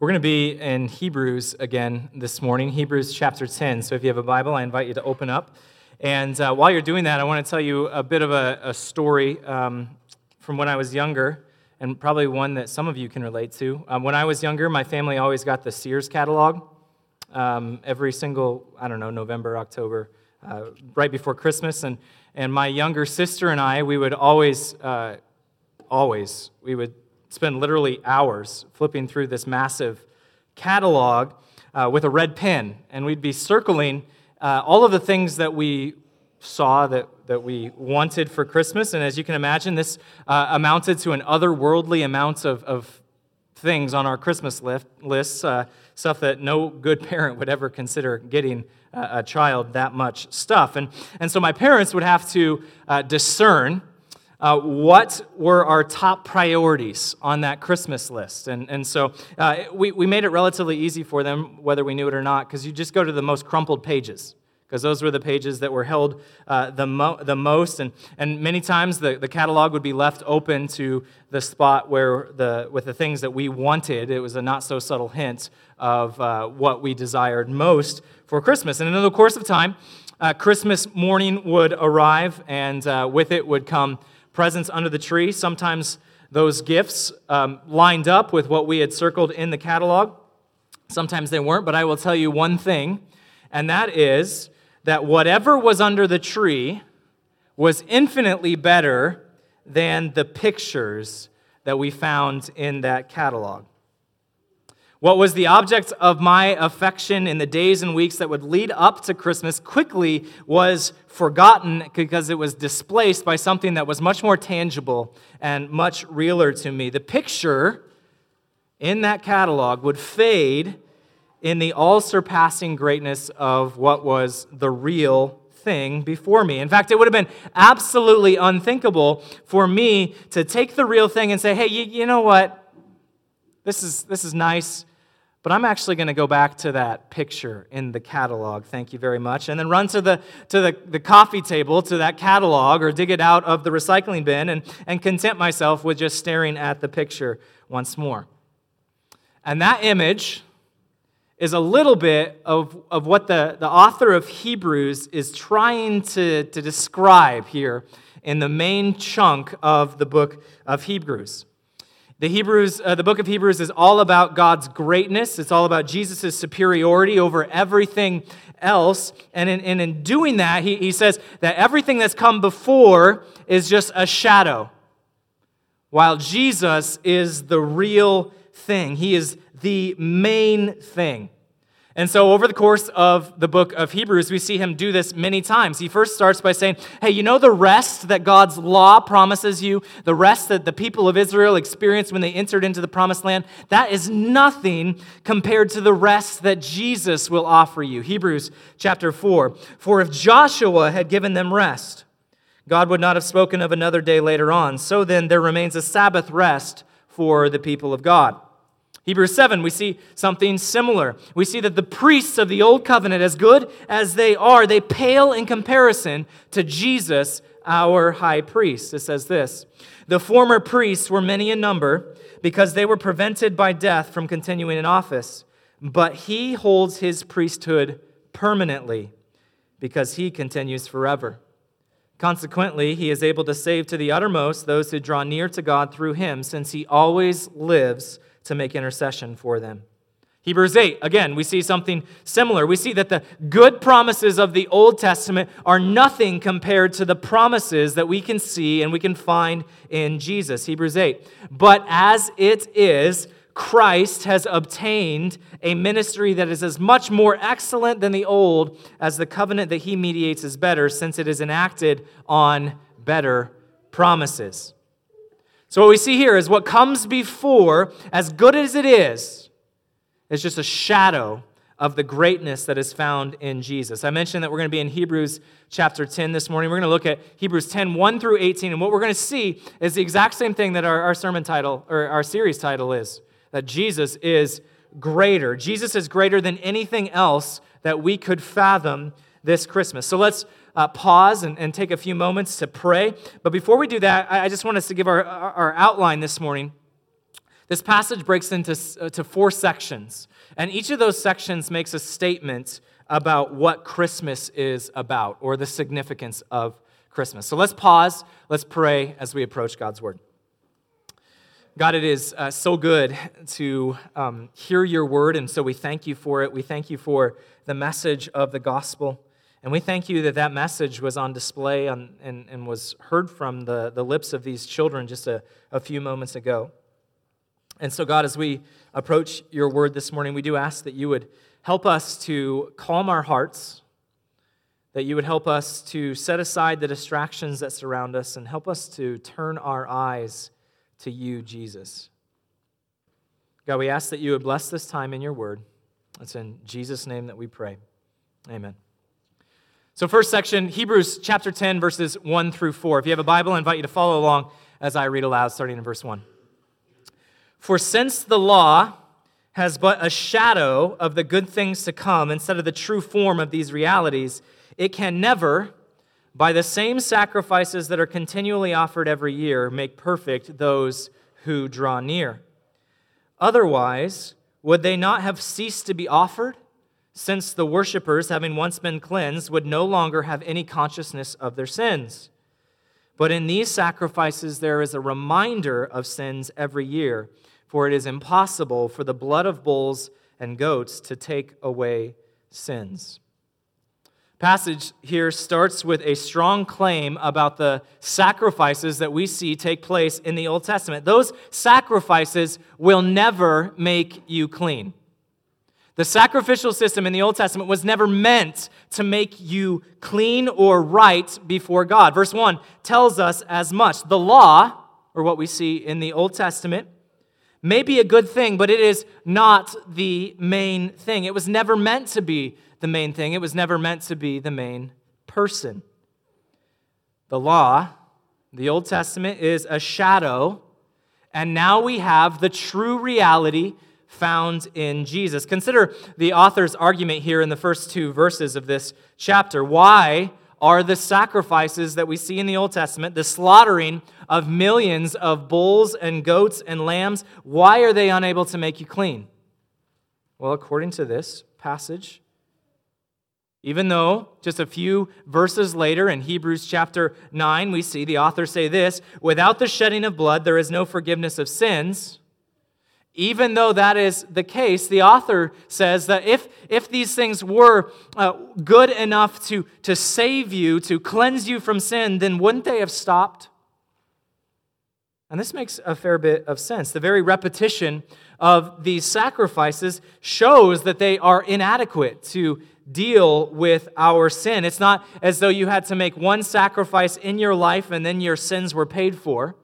We're going to be in Hebrews again this morning, Hebrews chapter 10. So if you have a Bible, I invite you to open up. And uh, while you're doing that, I want to tell you a bit of a, a story um, from when I was younger, and probably one that some of you can relate to. Um, when I was younger, my family always got the Sears catalog um, every single, I don't know, November, October, uh, right before Christmas. And, and my younger sister and I, we would always, uh, always, we would spend literally hours flipping through this massive catalog uh, with a red pen, and we'd be circling uh, all of the things that we saw that, that we wanted for Christmas. And as you can imagine, this uh, amounted to an otherworldly amount of, of things on our Christmas list, lists, uh, stuff that no good parent would ever consider getting a child that much stuff. And, and so my parents would have to uh, discern uh, what were our top priorities on that Christmas list. And, and so uh, we, we made it relatively easy for them, whether we knew it or not, because you just go to the most crumpled pages, because those were the pages that were held uh, the, mo- the most. And, and many times the, the catalog would be left open to the spot where the, with the things that we wanted. It was a not so subtle hint of uh, what we desired most for Christmas. And in the course of time, uh, Christmas morning would arrive, and uh, with it would come presents under the tree. Sometimes those gifts um, lined up with what we had circled in the catalog. Sometimes they weren't, but I will tell you one thing, and that is that whatever was under the tree was infinitely better than the pictures that we found in that catalog. What was the object of my affection in the days and weeks that would lead up to Christmas quickly was forgotten because it was displaced by something that was much more tangible and much realer to me. The picture in that catalog would fade in the all surpassing greatness of what was the real thing before me. In fact, it would have been absolutely unthinkable for me to take the real thing and say, hey, you, you know what? This is, this is nice. But I'm actually going to go back to that picture in the catalog. Thank you very much. And then run to the, to the, the coffee table, to that catalog, or dig it out of the recycling bin and, and content myself with just staring at the picture once more. And that image is a little bit of, of what the, the author of Hebrews is trying to, to describe here in the main chunk of the book of Hebrews. The Hebrews, uh, the book of Hebrews is all about God's greatness. It's all about Jesus' superiority over everything else. And in, and in doing that, he, he says that everything that's come before is just a shadow, while Jesus is the real thing. He is the main thing. And so, over the course of the book of Hebrews, we see him do this many times. He first starts by saying, Hey, you know the rest that God's law promises you, the rest that the people of Israel experienced when they entered into the promised land? That is nothing compared to the rest that Jesus will offer you. Hebrews chapter 4. For if Joshua had given them rest, God would not have spoken of another day later on. So then, there remains a Sabbath rest for the people of God. Hebrews 7, we see something similar. We see that the priests of the old covenant, as good as they are, they pale in comparison to Jesus, our high priest. It says this The former priests were many in number because they were prevented by death from continuing in office, but he holds his priesthood permanently because he continues forever. Consequently, he is able to save to the uttermost those who draw near to God through him, since he always lives to make intercession for them. Hebrews 8, again, we see something similar. We see that the good promises of the Old Testament are nothing compared to the promises that we can see and we can find in Jesus. Hebrews 8. But as it is, Christ has obtained a ministry that is as much more excellent than the old as the covenant that he mediates is better, since it is enacted on better promises. So, what we see here is what comes before, as good as it is, is just a shadow of the greatness that is found in Jesus. I mentioned that we're going to be in Hebrews chapter 10 this morning. We're going to look at Hebrews 10, 1 through 18. And what we're going to see is the exact same thing that our, our sermon title, or our series title is that Jesus is greater. Jesus is greater than anything else that we could fathom this Christmas. So let's uh, pause and, and take a few moments to pray. But before we do that, I, I just want us to give our, our outline this morning This passage breaks into uh, to four sections, and each of those sections makes a statement about what Christmas is about or the significance of Christmas. So let's pause, let's pray as we approach God's Word. God, it is uh, so good to um, hear your word, and so we thank you for it. We thank you for the message of the gospel. And we thank you that that message was on display on, and, and was heard from the, the lips of these children just a, a few moments ago. And so, God, as we approach your word this morning, we do ask that you would help us to calm our hearts, that you would help us to set aside the distractions that surround us, and help us to turn our eyes to you, Jesus. God, we ask that you would bless this time in your word. It's in Jesus' name that we pray. Amen. So, first section, Hebrews chapter 10, verses 1 through 4. If you have a Bible, I invite you to follow along as I read aloud, starting in verse 1. For since the law has but a shadow of the good things to come instead of the true form of these realities, it can never, by the same sacrifices that are continually offered every year, make perfect those who draw near. Otherwise, would they not have ceased to be offered? Since the worshippers, having once been cleansed, would no longer have any consciousness of their sins. But in these sacrifices, there is a reminder of sins every year, for it is impossible for the blood of bulls and goats to take away sins passage here starts with a strong claim about the sacrifices that we see take place in the Old Testament. Those sacrifices will never make you clean. The sacrificial system in the Old Testament was never meant to make you clean or right before God. Verse 1 tells us as much. The law, or what we see in the Old Testament, may be a good thing, but it is not the main thing. It was never meant to be the main thing, it was never meant to be the main person. The law, the Old Testament, is a shadow, and now we have the true reality found in Jesus. Consider the author's argument here in the first two verses of this chapter. Why are the sacrifices that we see in the Old Testament, the slaughtering of millions of bulls and goats and lambs, why are they unable to make you clean? Well, according to this passage, even though just a few verses later in Hebrews chapter 9, we see the author say this without the shedding of blood, there is no forgiveness of sins. Even though that is the case, the author says that if, if these things were uh, good enough to, to save you, to cleanse you from sin, then wouldn't they have stopped? And this makes a fair bit of sense. The very repetition of these sacrifices shows that they are inadequate to deal with our sin. It's not as though you had to make one sacrifice in your life and then your sins were paid for.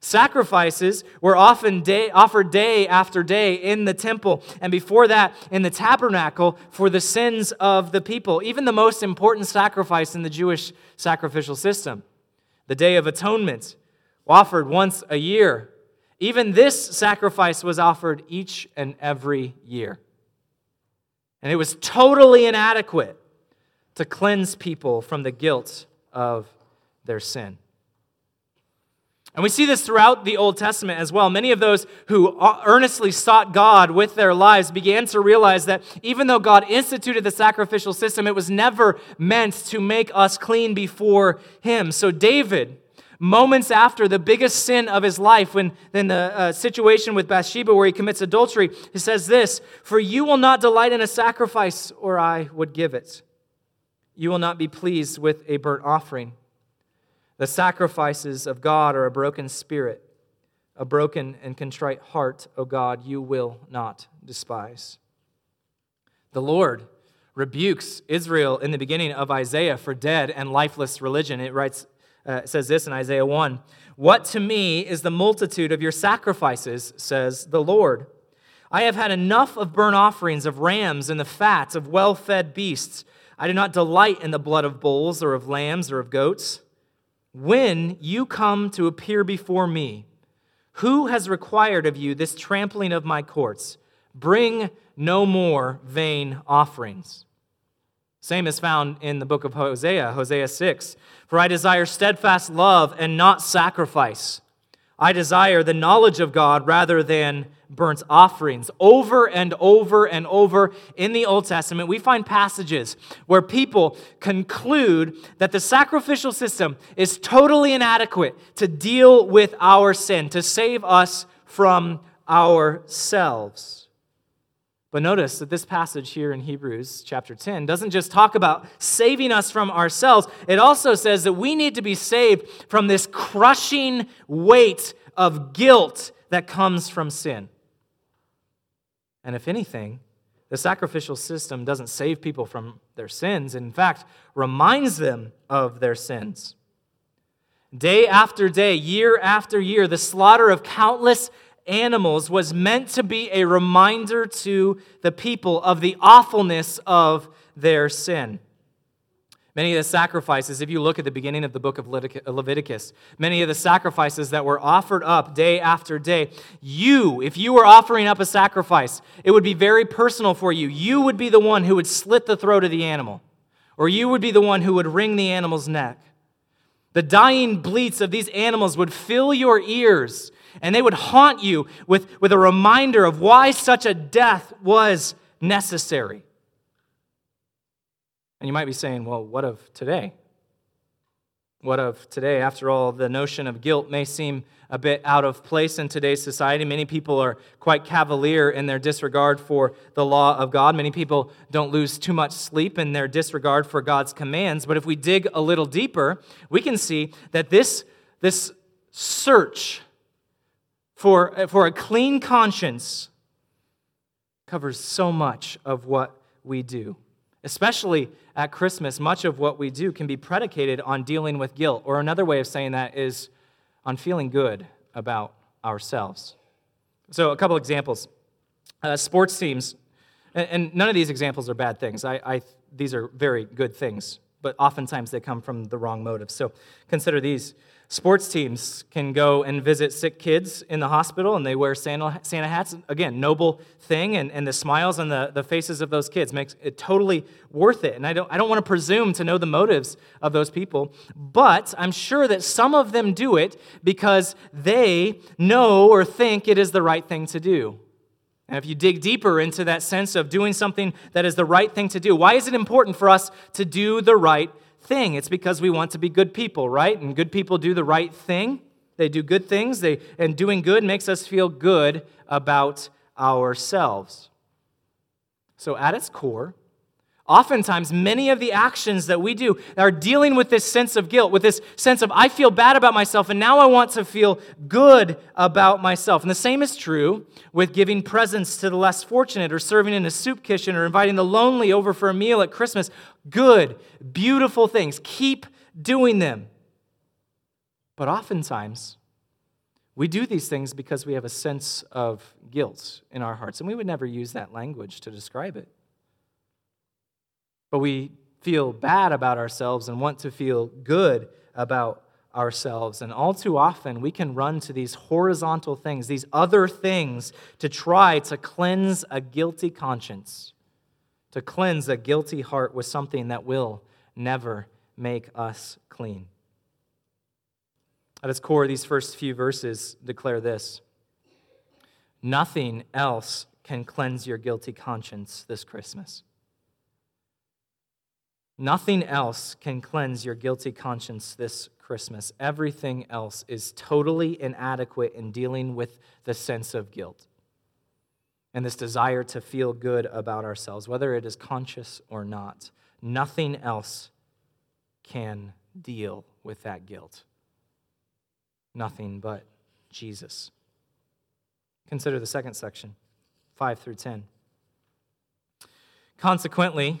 Sacrifices were often day, offered day after day in the temple, and before that, in the tabernacle for the sins of the people. Even the most important sacrifice in the Jewish sacrificial system, the Day of Atonement, offered once a year. Even this sacrifice was offered each and every year. And it was totally inadequate to cleanse people from the guilt of their sin. And we see this throughout the Old Testament as well. Many of those who earnestly sought God with their lives began to realize that even though God instituted the sacrificial system, it was never meant to make us clean before Him. So, David moments after the biggest sin of his life, when in the uh, situation with Bathsheba where he commits adultery, he says this For you will not delight in a sacrifice, or I would give it. You will not be pleased with a burnt offering. The sacrifices of God are a broken spirit, a broken and contrite heart, O God, you will not despise. The Lord rebukes Israel in the beginning of Isaiah for dead and lifeless religion. It writes uh, says this in Isaiah 1 What to me is the multitude of your sacrifices, says the Lord. I have had enough of burnt offerings of rams and the fat of well fed beasts. I do not delight in the blood of bulls or of lambs or of goats. When you come to appear before me, who has required of you this trampling of my courts? Bring no more vain offerings. Same is found in the book of Hosea, Hosea 6. For I desire steadfast love and not sacrifice, I desire the knowledge of God rather than burnt offerings. Over and over and over in the Old Testament, we find passages where people conclude that the sacrificial system is totally inadequate to deal with our sin, to save us from ourselves. But notice that this passage here in Hebrews chapter 10 doesn't just talk about saving us from ourselves, it also says that we need to be saved from this crushing weight of guilt that comes from sin. And if anything, the sacrificial system doesn't save people from their sins, in fact, reminds them of their sins. Day after day, year after year, the slaughter of countless animals was meant to be a reminder to the people of the awfulness of their sin. Many of the sacrifices, if you look at the beginning of the book of Leviticus, many of the sacrifices that were offered up day after day, you, if you were offering up a sacrifice, it would be very personal for you. You would be the one who would slit the throat of the animal, or you would be the one who would wring the animal's neck. The dying bleats of these animals would fill your ears and they would haunt you with, with a reminder of why such a death was necessary. And you might be saying, well, what of today? What of today? After all, the notion of guilt may seem a bit out of place in today's society. Many people are quite cavalier in their disregard for the law of God. Many people don't lose too much sleep in their disregard for God's commands. But if we dig a little deeper, we can see that this, this search for, for a clean conscience covers so much of what we do. Especially at Christmas, much of what we do can be predicated on dealing with guilt. Or another way of saying that is on feeling good about ourselves. So, a couple examples. Uh, sports teams, and, and, none of these examples are bad things. I, I, these are very good things, but oftentimes they come from the wrong motive. So, consider these. Sports teams can go and visit sick kids in the hospital and they wear Santa, Santa hats. Again, noble thing, and, and the smiles on the, the faces of those kids makes it totally worth it. And I don't, I don't want to presume to know the motives of those people, but I'm sure that some of them do it because they know or think it is the right thing to do. And if you dig deeper into that sense of doing something that is the right thing to do, why is it important for us to do the right thing. It's because we want to be good people, right? And good people do the right thing. They do good things, they, and doing good makes us feel good about ourselves. So, at its core, Oftentimes, many of the actions that we do are dealing with this sense of guilt, with this sense of, I feel bad about myself, and now I want to feel good about myself. And the same is true with giving presents to the less fortunate, or serving in a soup kitchen, or inviting the lonely over for a meal at Christmas. Good, beautiful things. Keep doing them. But oftentimes, we do these things because we have a sense of guilt in our hearts, and we would never use that language to describe it but we feel bad about ourselves and want to feel good about ourselves. And all too often, we can run to these horizontal things, these other things, to try to cleanse a guilty conscience, to cleanse a guilty heart with something that will never make us clean. At its core, these first few verses declare this Nothing else can cleanse your guilty conscience this Christmas. Nothing else can cleanse your guilty conscience this Christmas. Everything else is totally inadequate in dealing with the sense of guilt and this desire to feel good about ourselves, whether it is conscious or not. Nothing else can deal with that guilt. Nothing but Jesus. Consider the second section, 5 through 10. Consequently,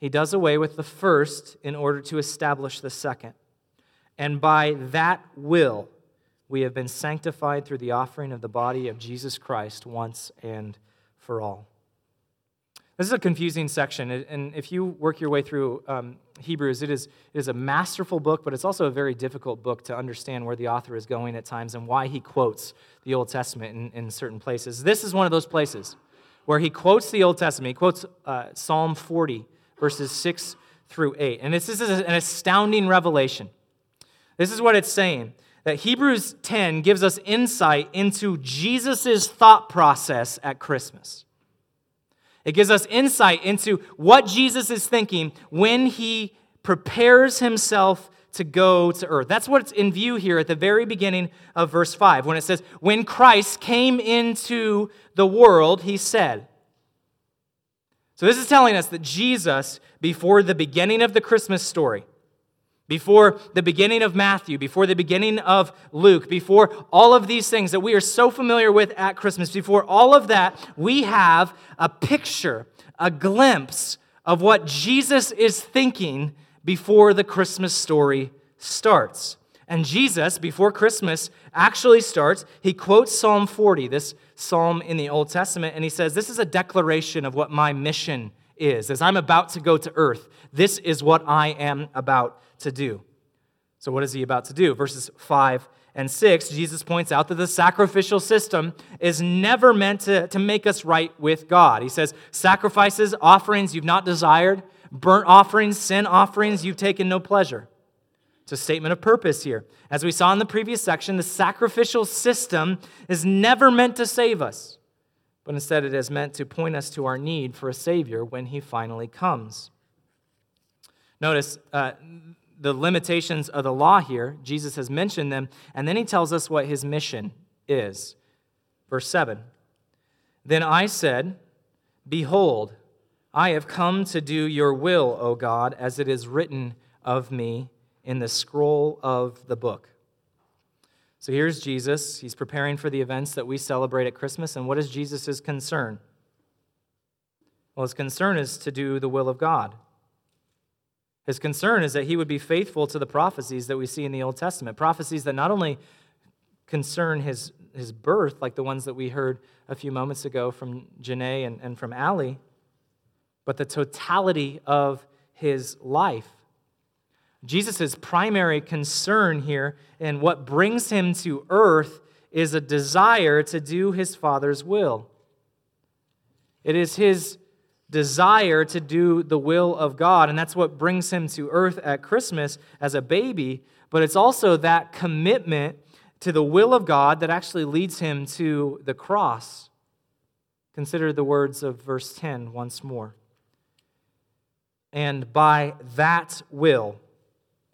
He does away with the first in order to establish the second. And by that will, we have been sanctified through the offering of the body of Jesus Christ once and for all. This is a confusing section, and if you work your way through um, Hebrews, it is, it is a masterful book, but it's also a very difficult book to understand where the author is going at times and why he quotes the Old Testament in, in certain places. This is one of those places where he quotes the Old Testament. He quotes uh, Psalm 40, verses 6 through 8. And this is an astounding revelation. This is what it's saying that Hebrews 10 gives us insight into Jesus' thought process at Christmas. It gives us insight into what Jesus is thinking when he prepares himself to go to earth. That's what's in view here at the very beginning of verse 5 when it says, When Christ came into the world, he said. So this is telling us that Jesus, before the beginning of the Christmas story, before the beginning of Matthew, before the beginning of Luke, before all of these things that we are so familiar with at Christmas, before all of that, we have a picture, a glimpse of what Jesus is thinking before the Christmas story starts. And Jesus, before Christmas actually starts, he quotes Psalm 40, this psalm in the Old Testament, and he says, This is a declaration of what my mission is. As I'm about to go to earth, this is what I am about to do. So, what is he about to do? Verses 5 and 6, Jesus points out that the sacrificial system is never meant to, to make us right with God. He says, Sacrifices, offerings you've not desired, burnt offerings, sin offerings you've taken no pleasure. It's a statement of purpose here. As we saw in the previous section, the sacrificial system is never meant to save us, but instead it is meant to point us to our need for a Savior when He finally comes. Notice, uh, the limitations of the law here. Jesus has mentioned them, and then he tells us what his mission is. Verse 7 Then I said, Behold, I have come to do your will, O God, as it is written of me in the scroll of the book. So here's Jesus. He's preparing for the events that we celebrate at Christmas. And what is Jesus' concern? Well, his concern is to do the will of God. His concern is that he would be faithful to the prophecies that we see in the Old Testament, prophecies that not only concern his, his birth, like the ones that we heard a few moments ago from Janae and, and from Allie, but the totality of his life. Jesus' primary concern here and what brings him to earth is a desire to do his Father's will. It is his desire to do the will of God. And that's what brings him to earth at Christmas as a baby. But it's also that commitment to the will of God that actually leads him to the cross. Consider the words of verse 10 once more. And by that will,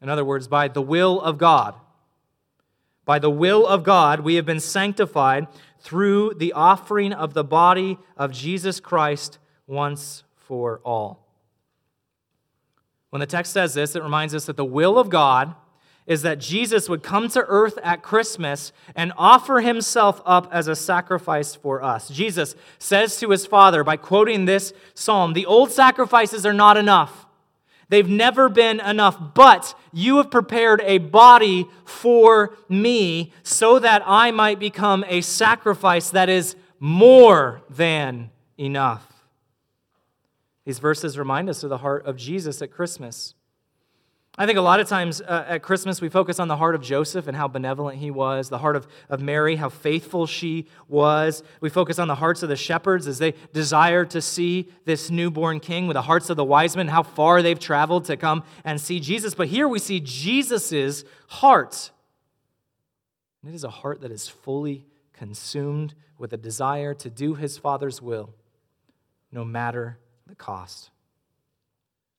in other words, by the will of God, by the will of God, we have been sanctified through the offering of the body of Jesus Christ once for all. When the text says this, it reminds us that the will of God is that Jesus would come to earth at Christmas and offer himself up as a sacrifice for us. Jesus says to his Father by quoting this psalm The old sacrifices are not enough. They've never been enough, but you have prepared a body for me so that I might become a sacrifice that is more than enough. These verses remind us of the heart of Jesus at Christmas. I think a lot of times uh, at Christmas we focus on the heart of Joseph and how benevolent he was, the heart of, of Mary, how faithful she was. We focus on the hearts of the shepherds as they desire to see this newborn king, with the hearts of the wise men, how far they've traveled to come and see Jesus. But here we see Jesus' heart. And it is a heart that is fully consumed with a desire to do his Father's will, no matter the cost.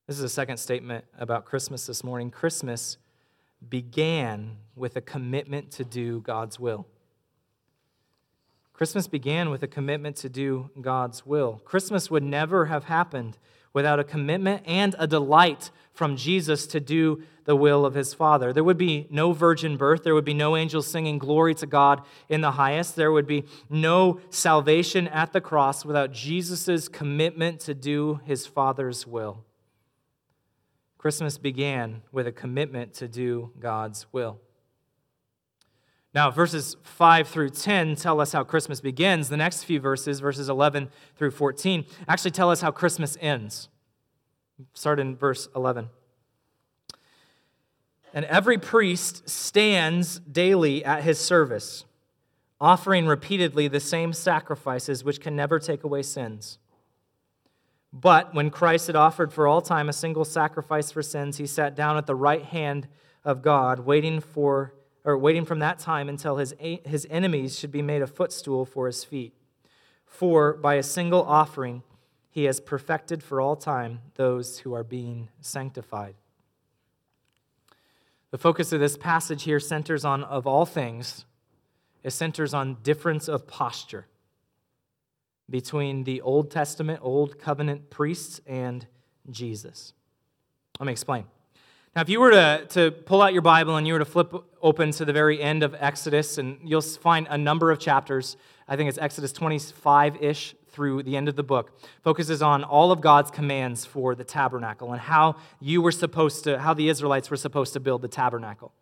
This is a second statement about Christmas this morning. Christmas began with a commitment to do God's will. Christmas began with a commitment to do God's will. Christmas would never have happened without a commitment and a delight from Jesus to do the will of his Father. There would be no virgin birth. There would be no angels singing glory to God in the highest. There would be no salvation at the cross without Jesus' commitment to do his Father's will. Christmas began with a commitment to do God's will. Now, verses 5 through 10 tell us how Christmas begins. The next few verses, verses 11 through 14, actually tell us how Christmas ends. Start in verse 11. And every priest stands daily at his service, offering repeatedly the same sacrifices which can never take away sins. But when Christ had offered for all time a single sacrifice for sins, he sat down at the right hand of God, waiting for or waiting from that time until his, his enemies should be made a footstool for his feet. For by a single offering he has perfected for all time those who are being sanctified. The focus of this passage here centers on, of all things, it centers on difference of posture between the Old Testament, Old Covenant priests and Jesus. Let me explain. Now, if you were to, to pull out your Bible and you were to flip open to the very end of Exodus, and you'll find a number of chapters, I think it's Exodus 25 ish through the end of the book, focuses on all of God's commands for the tabernacle and how you were supposed to, how the Israelites were supposed to build the tabernacle.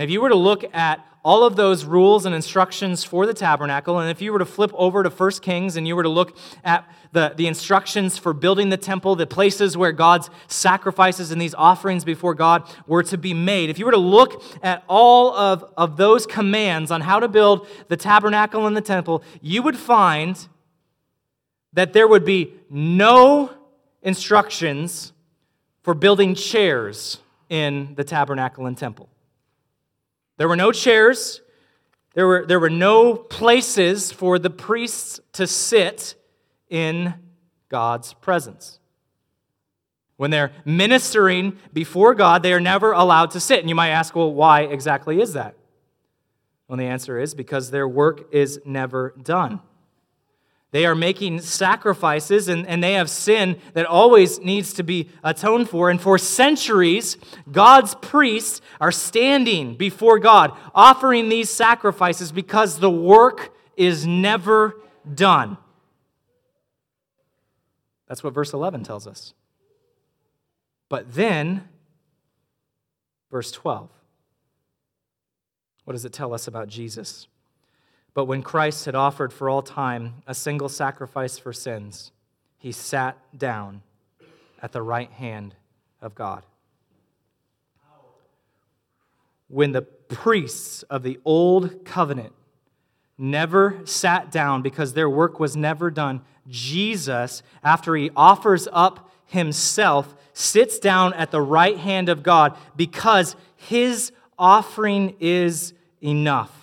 And if you were to look at all of those rules and instructions for the tabernacle, and if you were to flip over to 1 Kings and you were to look at the, the instructions for building the temple, the places where God's sacrifices and these offerings before God were to be made, if you were to look at all of, of those commands on how to build the tabernacle and the temple, you would find that there would be no instructions for building chairs in the tabernacle and temple. There were no chairs, there were, there were no places for the priests to sit in God's presence. When they're ministering before God, they are never allowed to sit. And you might ask, well, why exactly is that? Well, the answer is because their work is never done. They are making sacrifices and, and they have sin that always needs to be atoned for. And for centuries, God's priests are standing before God, offering these sacrifices because the work is never done. That's what verse 11 tells us. But then, verse 12, what does it tell us about Jesus? But when Christ had offered for all time a single sacrifice for sins, he sat down at the right hand of God. When the priests of the old covenant never sat down because their work was never done, Jesus, after he offers up himself, sits down at the right hand of God because his offering is enough.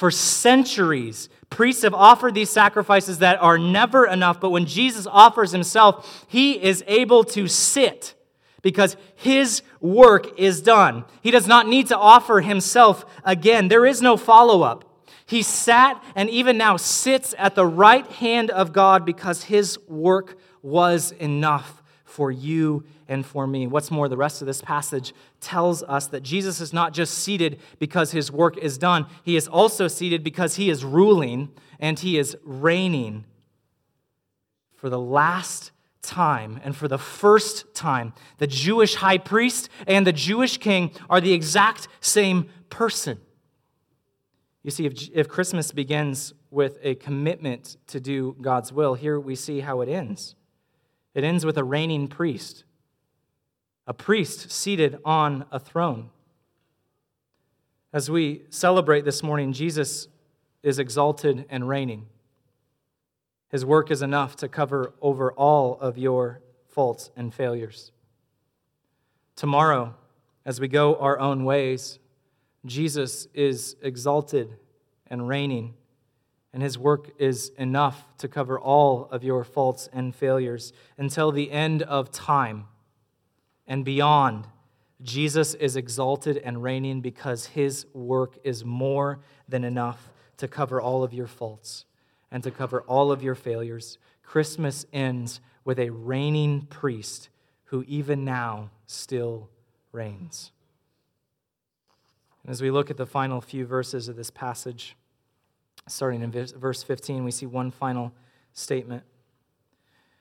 For centuries, priests have offered these sacrifices that are never enough, but when Jesus offers himself, he is able to sit because his work is done. He does not need to offer himself again. There is no follow up. He sat and even now sits at the right hand of God because his work was enough for you and for me. What's more, the rest of this passage tells us that Jesus is not just seated because his work is done, he is also seated because he is ruling and he is reigning for the last time and for the first time. The Jewish high priest and the Jewish king are the exact same person. You see, if, if Christmas begins with a commitment to do God's will, here we see how it ends. It ends with a reigning priest a priest seated on a throne. As we celebrate this morning, Jesus is exalted and reigning. His work is enough to cover over all of your faults and failures. Tomorrow, as we go our own ways, Jesus is exalted and reigning, and his work is enough to cover all of your faults and failures until the end of time and beyond. Jesus is exalted and reigning because his work is more than enough to cover all of your faults and to cover all of your failures. Christmas ends with a reigning priest who even now still reigns. And as we look at the final few verses of this passage, starting in verse 15, we see one final statement.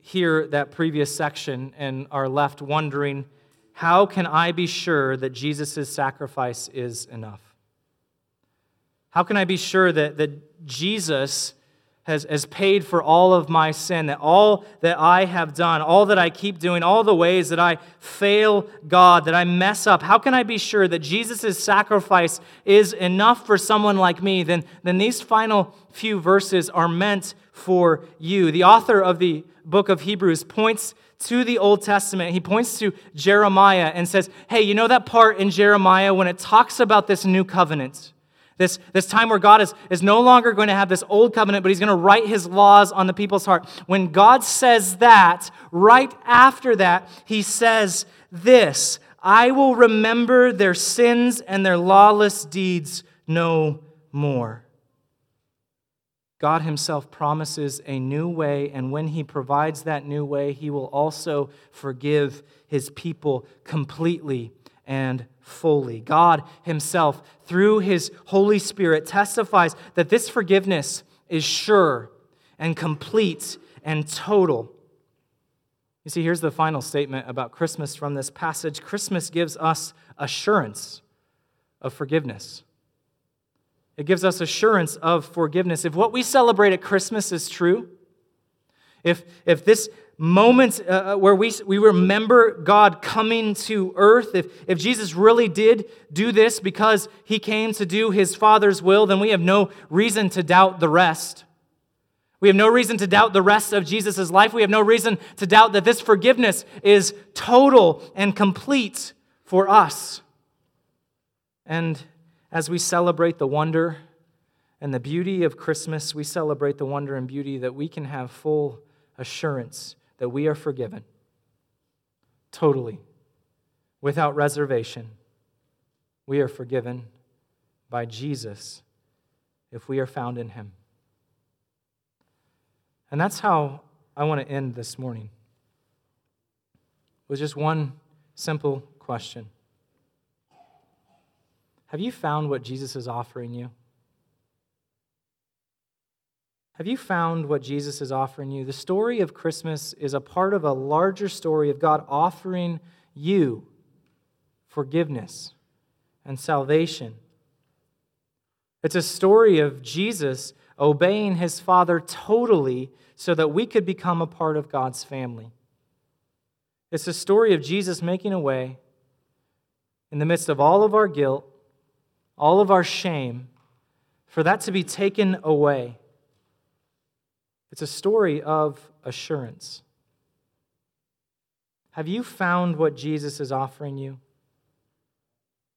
hear that previous section and are left wondering, how can I be sure that Jesus' sacrifice is enough? How can I be sure that, that Jesus has, has paid for all of my sin, that all that I have done, all that I keep doing, all the ways that I fail God, that I mess up, how can I be sure that Jesus' sacrifice is enough for someone like me? Then, then these final few verses are meant for you. The author of the book of Hebrews points to the Old Testament. He points to Jeremiah and says, Hey, you know that part in Jeremiah when it talks about this new covenant? This, this time where God is, is no longer going to have this old covenant, but he's going to write his laws on the people's heart. When God says that, right after that, he says this I will remember their sins and their lawless deeds no more. God Himself promises a new way, and when He provides that new way, He will also forgive His people completely and fully. God Himself, through His Holy Spirit, testifies that this forgiveness is sure and complete and total. You see, here's the final statement about Christmas from this passage Christmas gives us assurance of forgiveness. It gives us assurance of forgiveness. If what we celebrate at Christmas is true, if, if this moment uh, uh, where we, we remember God coming to earth, if, if Jesus really did do this because he came to do his Father's will, then we have no reason to doubt the rest. We have no reason to doubt the rest of Jesus' life. We have no reason to doubt that this forgiveness is total and complete for us. And as we celebrate the wonder and the beauty of Christmas, we celebrate the wonder and beauty that we can have full assurance that we are forgiven totally, without reservation. We are forgiven by Jesus if we are found in Him. And that's how I want to end this morning with just one simple question Have you found what Jesus is offering you? Have you found what Jesus is offering you? The story of Christmas is a part of a larger story of God offering you forgiveness and salvation. It's a story of Jesus obeying his Father totally so that we could become a part of God's family. It's a story of Jesus making a way in the midst of all of our guilt, all of our shame, for that to be taken away it's a story of assurance. Have you found what Jesus is offering you?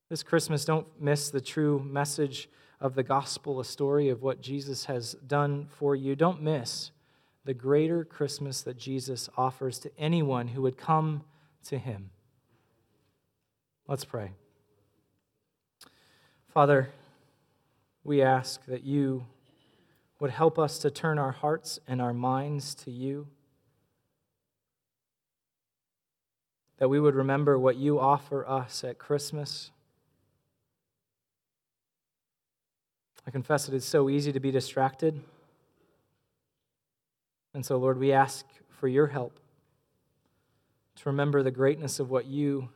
This Christmas, don't miss the true message of the gospel, a story of what Jesus has done for you. Don't miss the greater Christmas that Jesus offers to anyone who would come to him. Let's pray. Father, we ask that you would help us to turn our hearts and our minds to you. That we would remember what you offer us at Christmas. I confess it is so easy to be distracted. And so, Lord, we ask for your help to remember the greatness of what you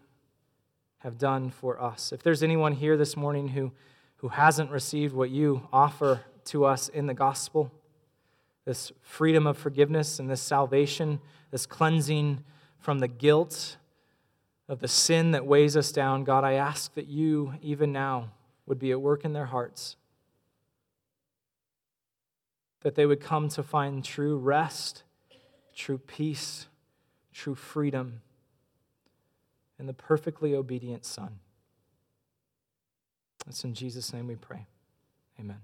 have done for us. If there's anyone here this morning who, who hasn't received what you offer to us in the gospel this freedom of forgiveness and this salvation, this cleansing from the guilt of the sin that weighs us down. God, I ask that you, even now, would be at work in their hearts, that they would come to find true rest, true peace, true freedom in the perfectly obedient Son. It's in Jesus' name we pray. Amen.